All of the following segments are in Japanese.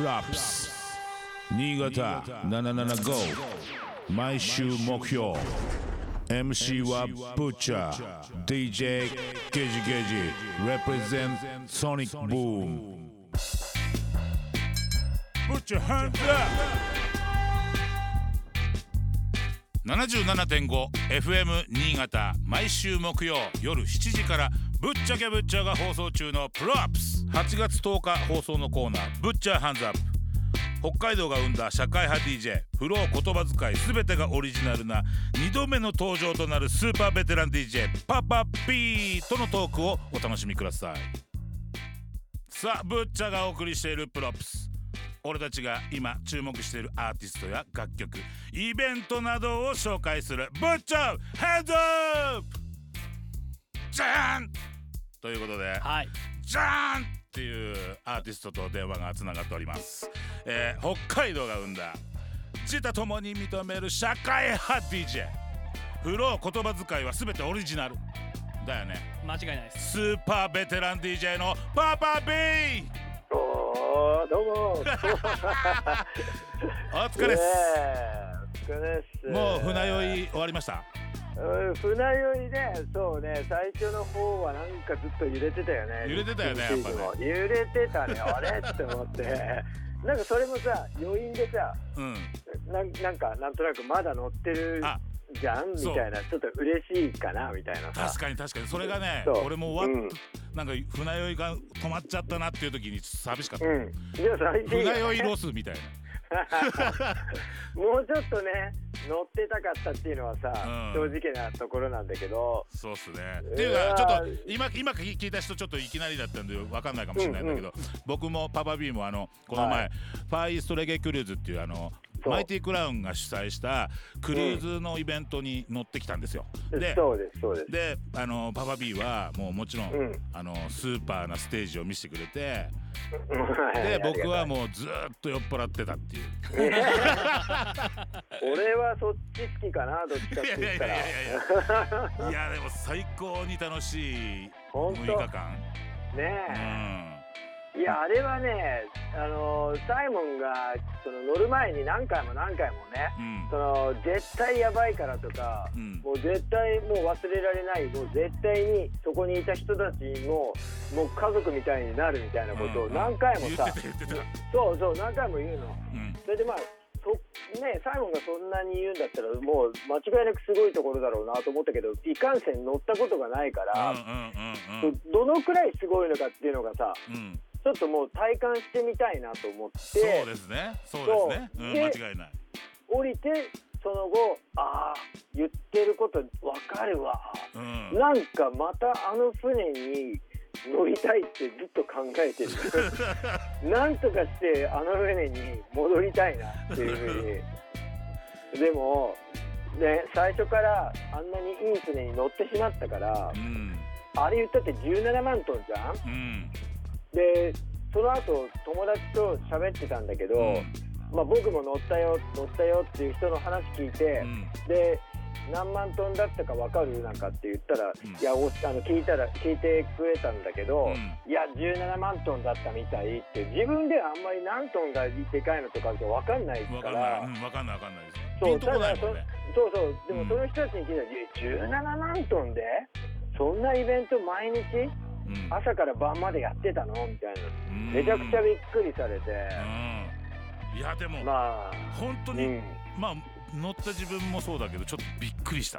プラップス新潟775毎週目標 MC はブッチャー DJ ゲジゲジ represent Sonic Boom. ブッチャーハンズアップ 77.5FM 新潟毎週木曜夜7時からぶっちゃけぶっちゃが放送中のプロアップス8月10日放送のコーナーぶっちゃハンズアップ。北海道が生んだ社会派 DJ フロー言葉遣い全てがオリジナルな2度目の登場となるスーパーベテラン DJ パパピーとのトークをお楽しみください。さあぶっちゃがお送りしているプロプス。俺たちが今注目しているアーティストや楽曲イベントなどを紹介する「ぶっちゃうヘッドアップ!」じゃーんということではい。じゃーんっていうアーティストと電話がつながっております、えー北海道が生んだ。自他ともに認める社会派 DJ フロー言葉遣いは全てオリジナル。だよね。間違いないです。スーパーベテラン DJ のパパ B おーどうも。お疲れっす。えお疲れっす。もう船酔い終わりましたうん船酔いねそうね最初の方はなんかずっと揺れてたよね。揺れてたよねやっぱね。揺れてたねあれ？って思って。なんかそれもさ余韻でさうん。なんなんかなんとなくまだ乗ってるあ。じゃんみたいなちょっと嬉しいかなみたいなさ。確かに確かに。それがね俺も終わっ、うん。なんか船酔いが止まっちゃったなっていう時に寂しかった、うん。船酔いロスみたいな もうちょっとね乗ってたかったっていうのはさ、うん。正直なところなんだけど。そうっすね。っていうかちょっと今今聞いた人ちょっといきなりだったんでわかんないかもしれないんだけど、僕もパパ B もあのこの前、はい。ファーイーストレゲクルーズっていうあのマイティクラウンが主催したクルーズのイベントに乗ってきたんですよ。でそうですそうです。であのパパ B はもうもちろん、うん。あのスーパーなステージを見せてくれてはいで僕はもうずーっと酔っ払ってたっていう。俺はそっち好きかなどっちかって言ったら。いやいやいやいやいや。でも最高に楽しい本6当日間。うねん。えいやあれはねあのサイモンがその乗る前に何回も何回もねうん。その絶対やばいからとか、うん。もう絶対もう忘れられないもう絶対にそこにいた人たちももう家族みたいになるみたいなことを何回もさ、そうそう何回も言うの。うん、それでまあそねサイモンがそんなに言うんだったらもう間違いなくすごいところだろうなと思ったけどいかんせん乗ったことがないから、どのくらいすごいのかっていうのがさうんうんちょっともう体感してみたいなと思って。そうですね。そうですね。う。んで間違いない。降りてその後ああ言ってることわかるわ、うん。なんかまたあの船に乗りたいってずっと考えてる。なんとかしてあの船に戻りたいなっていうふうに。でもね最初からあんなにいい船に乗ってしまったからうん。あれ言ったって17万トンじゃん？うんでその後友達と喋ってたんだけど、まあ、僕も乗ったよ乗ったよっていう人の話聞いて、うん。で何万トンだったか分かる？なんかって言ったら、ん。いやおあの聞いたら聞いてくれたんだけど、うん。いや17万トンだったみたいって自分ではあんまり何トンがでかいのとかって分かんないわかんない。から。うんわかんないわかんないですそうピンとこないもんね。そうそう。でもうんその人たちに聞いたら、17万トンで？そんなイベント毎日？うん。朝から晩までやってたの？みたいな。うん。めちゃくちゃびっくりされて、うん。いやでもまあ、本当にうん、まあ乗った自分もそうだけどちょっとびっくりした。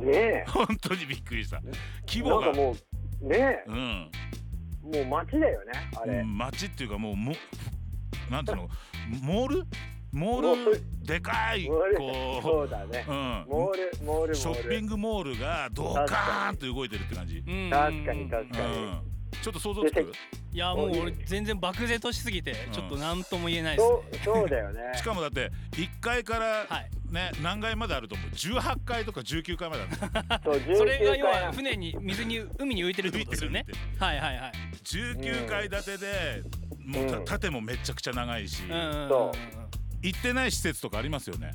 ね本当にびっくりした。規え、模が。もう、ねうん。え、もう街だよね、あれ。うん街っていうかもうもなんていうの？モール？モモール。でかいモール。こそうだね。う、うん。モール、モール、ショモール。ッピングモールがドカーンと動いてるって感じ。うん。確かに確うかに。ん。ちょっと想像つく？いやもう俺全然漠然としすぎてん。ちょっと何とも言えないです。そう、ねそうだよね。しかもだって1階からはい。ね何階まであると思う？18階とか19階まである。そ れが19要は階船に水に海に浮いてるってことですよね。はいはいはい。19階建てでもうたうん縦もめちゃくちゃ長いし、うんうんうんそ行ってない施設とかありますよね。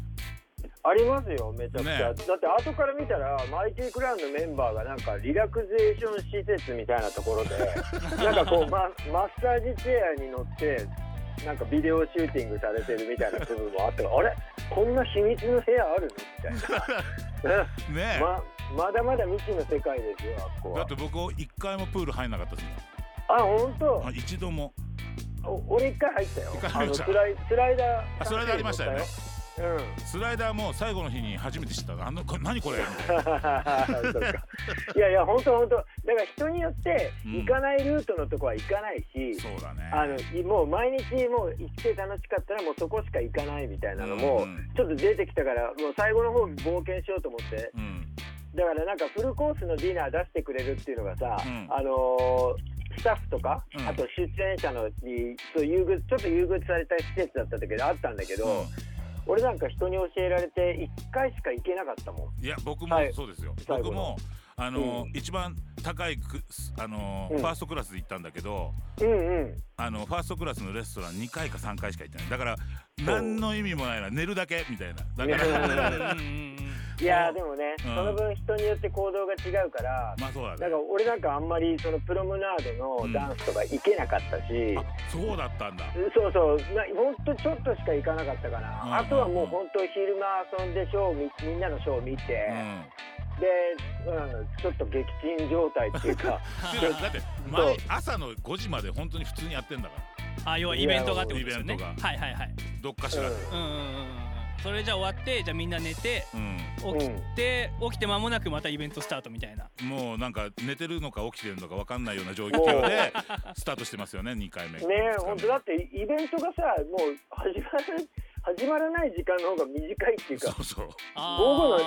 ありますよ、めちゃくちゃ。ねだって後から見たら、マイティクラウンのメンバーがなんかリラクゼーション施設みたいなところで、なんかこうマ、マッサージチェアに乗って、なんかビデオシューティングされてるみたいな部分もあってあれ？こんな秘密の部屋あるの？みたいな。うん。ねえ、ままだまだ未知の世界ですよあそこは。だって僕一回もプール入んなかったですあ本当？もんあ一度も。お俺一回入ったよあのスライスライダーあスライダーありましたよねうんスライダーも最後の日に初めて知ったあのこ何これいやいや本当本当だから人によって行かないルートのとこは行かないし、そうだねあのもう毎日もう行って楽しかったらもうそこしか行かないみたいなのもちょっと出てきたからもう最後の方冒険しようと思ってうんだからなんかフルコースのディナー出してくれるっていうのがさ、うんあのースタッフとか、うん。あと出演者のにそう優遇ちょっと優遇された施設だったんだけどあったんだけど、うん。俺なんか人に教えられて1回しか行けなかったもん。いや僕もはい。そうですよ、最後の。僕もあの、うん。一番高いくあの、うん。ファーストクラスで行ったんだけどうんうん。あのファーストクラスのレストラン2回か3回しか行ってない。だから何の意味もないな。寝るだけみたいな。だからうんうんうん いやーでもね、うん。その分人によって行動が違うから、まあそうだね。なんか俺なんかあんまりそのプロムナードのダンスとか行けなかったし、あそうだったんだ。そうそう。なほんとちょっとしか行かなかったかな、うんあとはもう本当昼間遊んでショーみんなのショーを見て、うん。で、うん、ちょっと撃沈状態っていうか。だって前朝の5時まで本当に普通にやってんだから。あ要はイベントがってことですよね。イベントはいはいはい。どっかしらうんうんうんうんそれじゃあ終わってじゃあみんな寝てうん、起きて起きて間もなくまたイベントスタートみたいな。もうなんか寝てるのか起きてるのか分かんないような状況でスタートしてますよね2回目。ねえ本当だってイベントがさもう始まる始まらない時間の方が短いっていうかそうそう、午後の1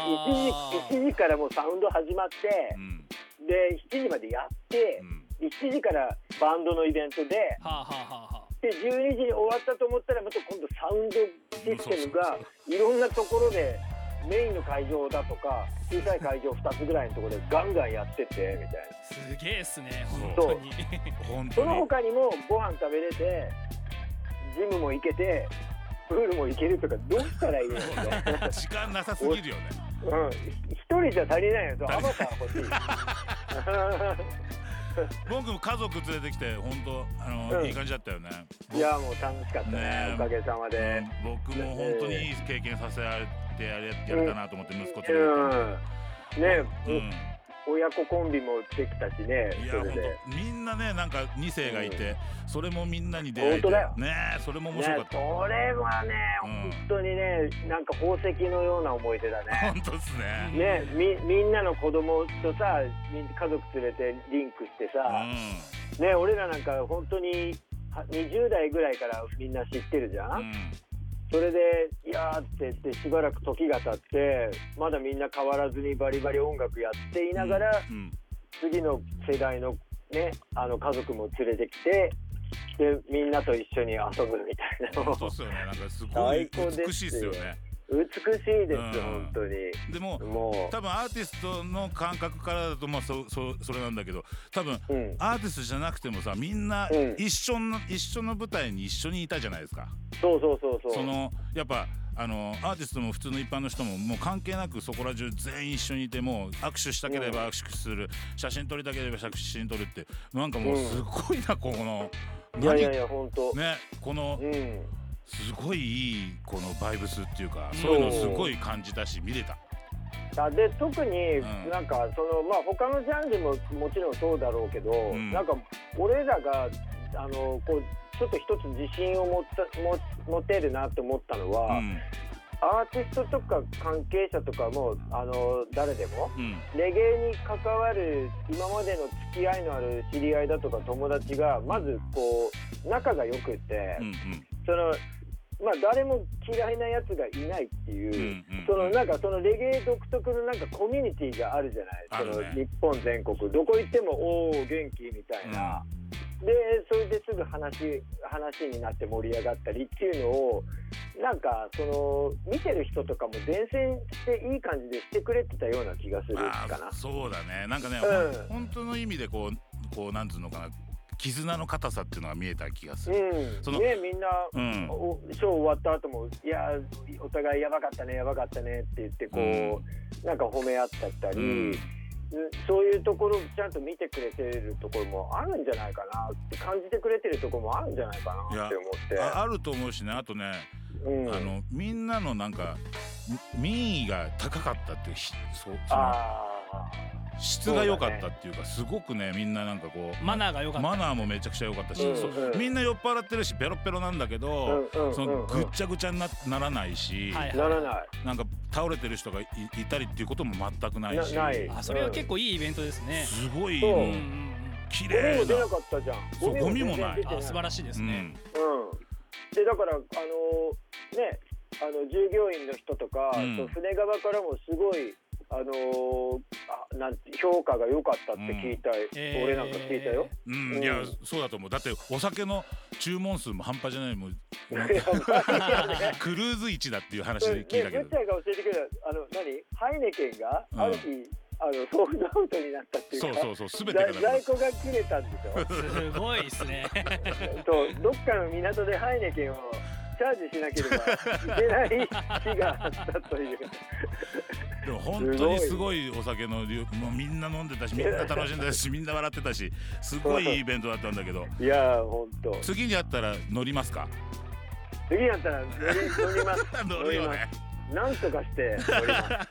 あー。時 ,1 時からもうサウンド始まってうん。で7時までやってうん、7時からバンドのイベントではあはあはあ。はで12時に終わったと思ったらまた今度サウンドシステムがいろんなところでメインの会場だとか小さい会場2つぐらいのところでガンガンやっててみたいな。あすげえっすね本当に。その本当に。他にもご飯食べれてジムも行けてプールも行けるとかどうしたらいいの？みたいな時間なさすぎるよね。うん。一人じゃ足りないよ。アバター欲しい 僕も家族連れてきて本当あの、うん。いい感じだったよね。いやもう楽しかったねね。えおかげさまで。うん。僕も本当にいい経験させられてやれやれたなと思って息子連れてうん。ね、うん親子コンビもできたしねいや本。当みんなねなんか2世がいて、それもみんなに出会えてねえそれも面ね、白かった、それはね、うん。本当にね、なんか宝石のような思い出だね。本当ですね。ね、みみんなの子供とさ、家族連れてリンクしてさ、ね、俺らなんか本当には20代ぐらいからみんな知ってるじゃん。うん、うんそれで、いやーって言ってしばらく時が経って、まだみんな変わらずにバリバリ音楽やっていながら、うん次の世代のね、あの家族も連れてきて、でみんなと一緒に遊ぶみたいな。のを本当っすよね。なんかすごい最高ですよ。美しいですよね美しいです、うん本当に。でもも多分アーティストの感覚からだとまあそそそれなんだけど多分う、うん、アーティストじゃなくてもさみんなうん一緒の、一緒の舞台に一緒にいたじゃないですか。そうそうそうそう。そのやっぱあのアーティストも普通の一般の人ももう関係なくそこら中全員一緒にいてもう握手したければ握手する、写真撮りたければ写真撮るってなんかもうすごいなこの、いやいやいや、本当。ねこのうん。すごいいいこのバイブスっていうかそういうのすごい感じたし見れた。あで特にうん。なんかそのまあ他のジャンルももちろんそうだろうけど、ん。なんか俺らがあのこうちょっと一つ自信を持った持持てるなと思ったのは、うん。アーティストとか関係者とかもあの誰でもうん。レゲエに関わる今までの付き合いのある知り合いだとか友達がまずこう仲が良くて、うん。そのまあ誰も嫌いなやつがいないっていう。うんうんそのなんかそのレゲエ独特のなんかコミュニティがあるじゃない、ね。その日本全国。どこ行ってもおお元気みたいな、でそれですぐ話話になって盛り上がったりっていうのをなんかその見てる人とかも伝染していい感じでしてくれてたような気がするかな。まあ、。そうだね。なんかね、うん本当の意味でこうこうなんつうのかな絆の硬さっていうのが見えた気がすうる。ん、そのねみんな、うん。おショー終わった後も「いやお互いやばかったねやばかったね」って言ってこう、なんか褒め合ったったり、うん。そういうところをちゃんと見てくれてるところもあるんじゃないかなって感じてくれてるところもあるんじゃないかなって思って。ああると思うしね。あとね、うん、あのみんなのなんかみ民意が高かったっていうひそそのあ質が良かったっていうかすごくねみんななんかこうマナーが良かった。マナーもめちゃくちゃ良かったし、うんそうん。みんな酔っ払ってるしペロペロなんだけーど、うんうんそのぐっちゃぐちゃになならないし、はいならない。なんか倒れてる人がいいたりっていうことも全くないしあそれは結構いいイベントですね。すごいそう。うん綺ゴミ麗なも出なかったじゃん。そうゴミもない。素晴らしいですね、うん。でだからあのねあの従業員の人とか、うん。そう船側からもすごいあのあなんて評価が良かったって聞いた、えー。俺なんか聞いたよ。うん、うん。いやそうだと思う。だってお酒の注文数も半端じゃないもう やばいよね。クルーズ市だっていう話でで聞いたけど。ブッチャーが教えてくれた。あの何？ハイネケンがうん。ある日、あのソールドアウトになったっていうかそうそうそう全てが在庫が切れたんでしょ すごいですね。そうどっかの港でハイネケンをチャージしなければいけない日があったという。たでも本当にすごいお酒の量もうみんな飲んでたしみんな楽しんでたしみんな笑ってたしすごいいいイベントだったんだけど。いやーほんと次にあったら乗りますか？次やったら乗り 乗ります。乗るよね。なんとかして乗ります。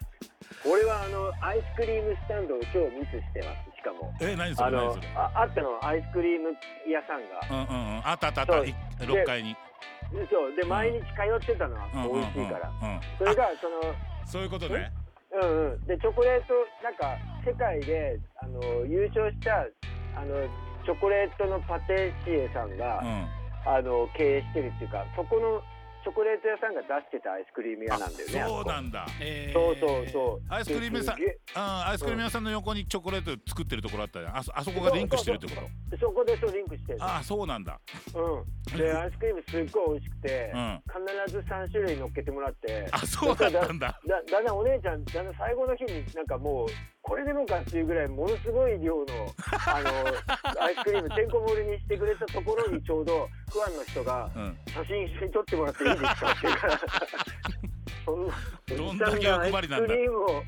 俺はあのアイスクリームスタンドを今日ミスしてますしかも。え何そあのれ何それ？ああったのアイスクリーム屋さんが。うんうんうん。あったあったあった。そう。い6階にそう。で毎日通ってたのは美味しいから。それがそのそういうことね。うんうん。でチョコレートなんか世界であの優勝したあのチョコレートのパティシエさんが、うん。あの経営してるっていうかそこのチョコレート屋さんが出してたアイスクリーム屋あなんだよねそうなんだ。えー。そうそうそう。アイスクリーム屋さんですげあアイスクリーム屋さんの横にチョコレート作ってるところあったじゃん。あそあそこがリンクしてるってこと？そこでそうリンクしてる。ああそうなんだ。うん。で アイスクリームすっごい美味しくて、うん。必ず3種類乗っけてもらって。あそうだったんだ。だだんだんお姉ちゃんだんだん最後の日になんかもうこれでもかっていうぐらいものすごい量の あのアイスクリームてんこ盛りにしてくれたところにちょうどクアンの人がうん。写真一緒に撮ってもらっていいですかって言う。か らどんだけ欲張りなんだ。アイスクリームを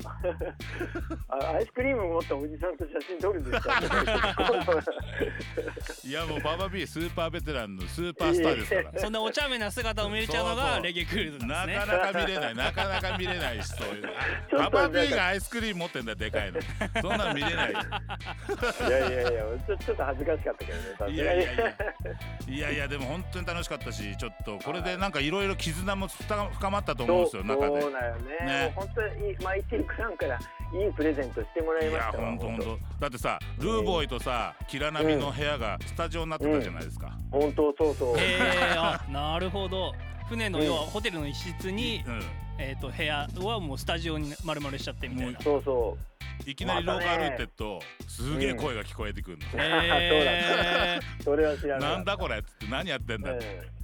あアイスクリーム持ったおじさんと写真撮るんですか？いやもうババビースーパーベテランのスーパースターですからそんなお茶目な姿を見れちゃうのがレゲクルーズなですね。なんかなか見れないなかなか見れないしそういうババビーがアイスクリーム持ってんだよでかいの。そんなん見れないよ。いやいやいやちょちょっと恥ずかしかったけどねいやいやいや。いやいやでも本当に楽しかったしちょっとこれでなんかいろいろ絆も深深まったと思うんですよ中で。そうだよね。ね。本当にいいマイティクランからいいプレゼントしてもらいいやましたわ本当本当。だってさルーボーイとさキラナミの部屋がスタジオになってたじゃないですか。本当そうそう、えー、あなるほど。船の要はホテルの一室に、うえー、と部屋はもうスタジオに丸々しちゃってみたいな。そうそう。いきなり廊下歩いてるとすげえ声が聞こえてくるの。え それは知らない。なんだこれっつって何やってんだって。そ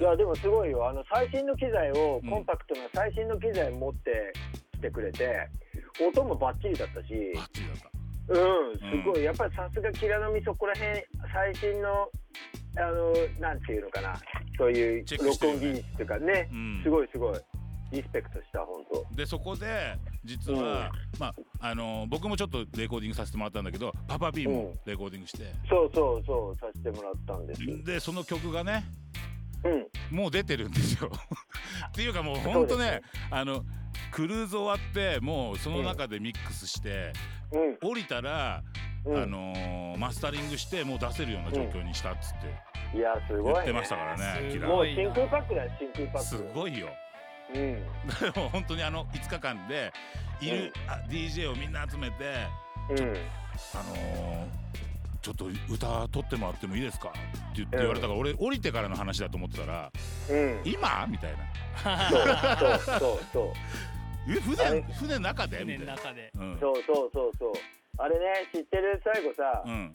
いやでもすごいよ。あの最新の機材を、うん。コンパクトな最新の機材持ってきてくれて音もバッチリだったし。うんすごい、やっぱりさすがキラノミそこら辺最新のあのなんていうのかな。そういう録音技術とかね、うん。すごいすごい。リスペクトした本当。でそこで実は、まああの僕もちょっとレコーディングさせてもらったんだけどパパ B もレコーディングして、そうそうそうさせてもらったんです。でその曲がねうん。もう出てるんですよ。っていうかもうほんとね。あのクルーズ終わってもうその中でミックスして、うん。降りたら、うん。あのーマスタリングしてもう出せるような状況にしたっつっていやすごい、ね、言ってましたからね、キラもうすごいな。真空パックだよ真空パック。すごいよ。うん。でも本当にあの5日間でいる、あ DJ をみんな集めてうん。あのーちょっと歌取ってもらってもいいですか？って言ってうん言われたから、俺降りてからの話だと思ってたらうん。今？みたいな。そうそうそうそう。え船船の中で？み船中で。うん。そうそうそうそう。あれね知ってる？最後さ、うん、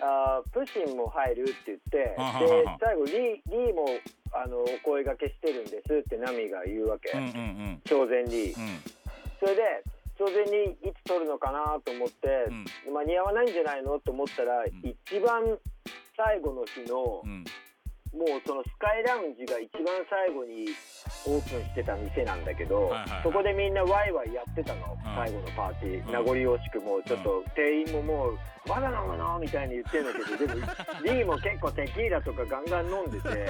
あープシンも入るって言ってはははでは最後リーリーもあのお声掛けしてるんですってナミが言うわけ、うんうんうん。超前リー。うん。それで超前リーいつ撮るのかなと思って、間に合わないんじゃないのと思ったら、ん。一番最後の日のうん。もうそのスカイラウンジが一番最後にオープンしてた店なんだけど、はいはいはい。そこでみんなワイワイやってたの、最後のパーティー、うん。名残惜しくもうちょっと店員ももうまだ飲むのみたいに言ってんだけどでも リーも結構テキーラとかガンガン飲んでて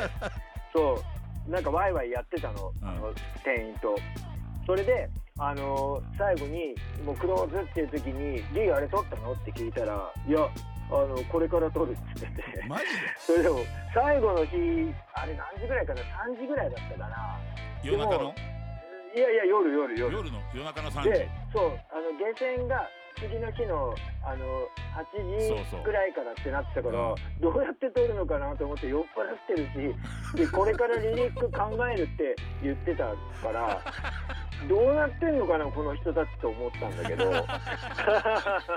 そう。なんかワイワイやってたのあの、店員と。それであの最後にもうクローズっていう時に「リーあれ撮ったの?」って聞いたら「いやあのこれから撮る」って言ってて。マジ それでも最後の日あれ何時ぐらいかな？3時ぐらいだったかな。で夜中の？いやいや夜夜夜。夜の？夜中の3で時そうあの下船が次の日のあのそうそう8時ぐらいからってなってたからうん。どうやって撮るのかなと思って酔っ払ってるしでこれからリリック考えるって言ってたから どうなってんのかなこの人たちと思ったんだけど。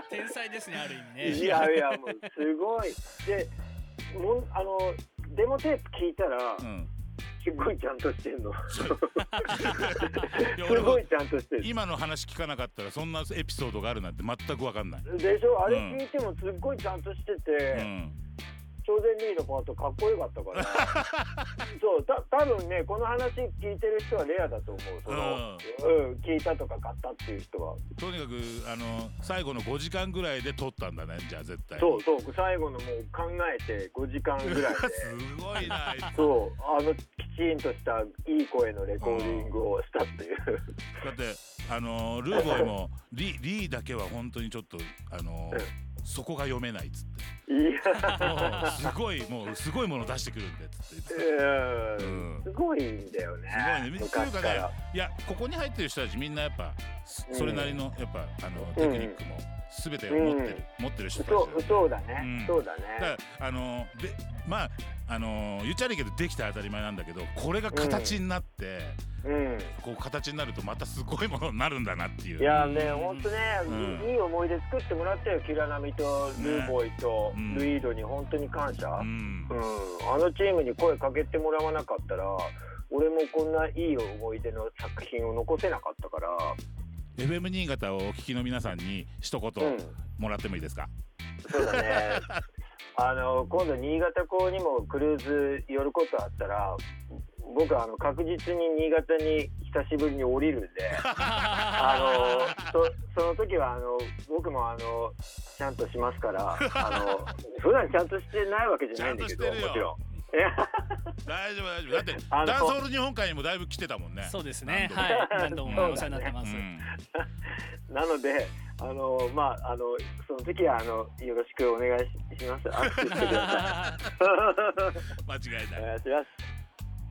天才ですねある意味ね。いやいやもうすごい。でもんあのデモテープ聞いたら、うん。すごいちゃんとしてんの。すごいちゃんとしてる。今の話聞かなかったらそんなエピソードがあるなんて全く分かんない、でしょ？あれうん。聞いてもすっごいちゃんとしてうて、ん、超然リーのパートかっこよかったから。そう、た多分ね、この話聞いてる人はレアだと思う。その、うん、聞いたとか買ったっていう人は。とにかくあの最後の5時間ぐらいで撮ったんだねじゃあ絶対そうそう、最後のもう考えて5時間ぐらいで。すごいな そう、あのきちんとしたいい声のレコーディングをしたっていう。だってあのルーボーイもリリーだけは本当にちょっとあのうんそこが読めないっつって。いや、すごいもうすごいもの出してくるんでっつって。うんうん。すごいんだよね。すごいね。というかねいや、ここに入ってる人たちみんなやっぱ、それなりの、やっぱ、あの、テクニックも、すべてを持ってる、持ってる人たちそう、そうだね、うん。そうだね。だからあのでまああの言っちゃ悪いけどできたら当たり前なんだけどこれが形になって、うん。こう形になるとまたすごいものになるんだなっていう。いやね、ほんとね、うん。いい思い出作ってもらったよ、キラナミとルーボーイとうん。ルイードに本当に感謝。ううん、ん。あのチームに声かけてもらわなかったら、俺もこんないい思い出の作品を残せなかったから、FM 新潟をお聞きの皆さんに一うん言、もらってもいいですか、そうだね。あの今度新潟港にもクルーズ寄ることあったら僕はあの確実に新潟に久しぶりに降りるんで あのそその時はあの僕もあのちゃんとしますからあの 普段ちゃんとしてないわけじゃないんだけどもちろん。いや大丈夫大丈夫だってあのダンソール日本海にもだいぶ来てたもんねそうですねはい何度もお世話になってます、うんなのであのまああのその時はあのよろしくお願いしします。間違いないお願いします。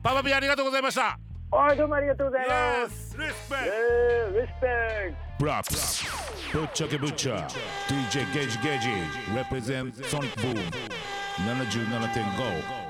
パパピありがとうございましたはいどうもありがとうございます。Yes! Respect! えー、リスペクト。Props. Butcher ke Butcher. DJ Gage Gage. Represent Sonic Boom. 77.5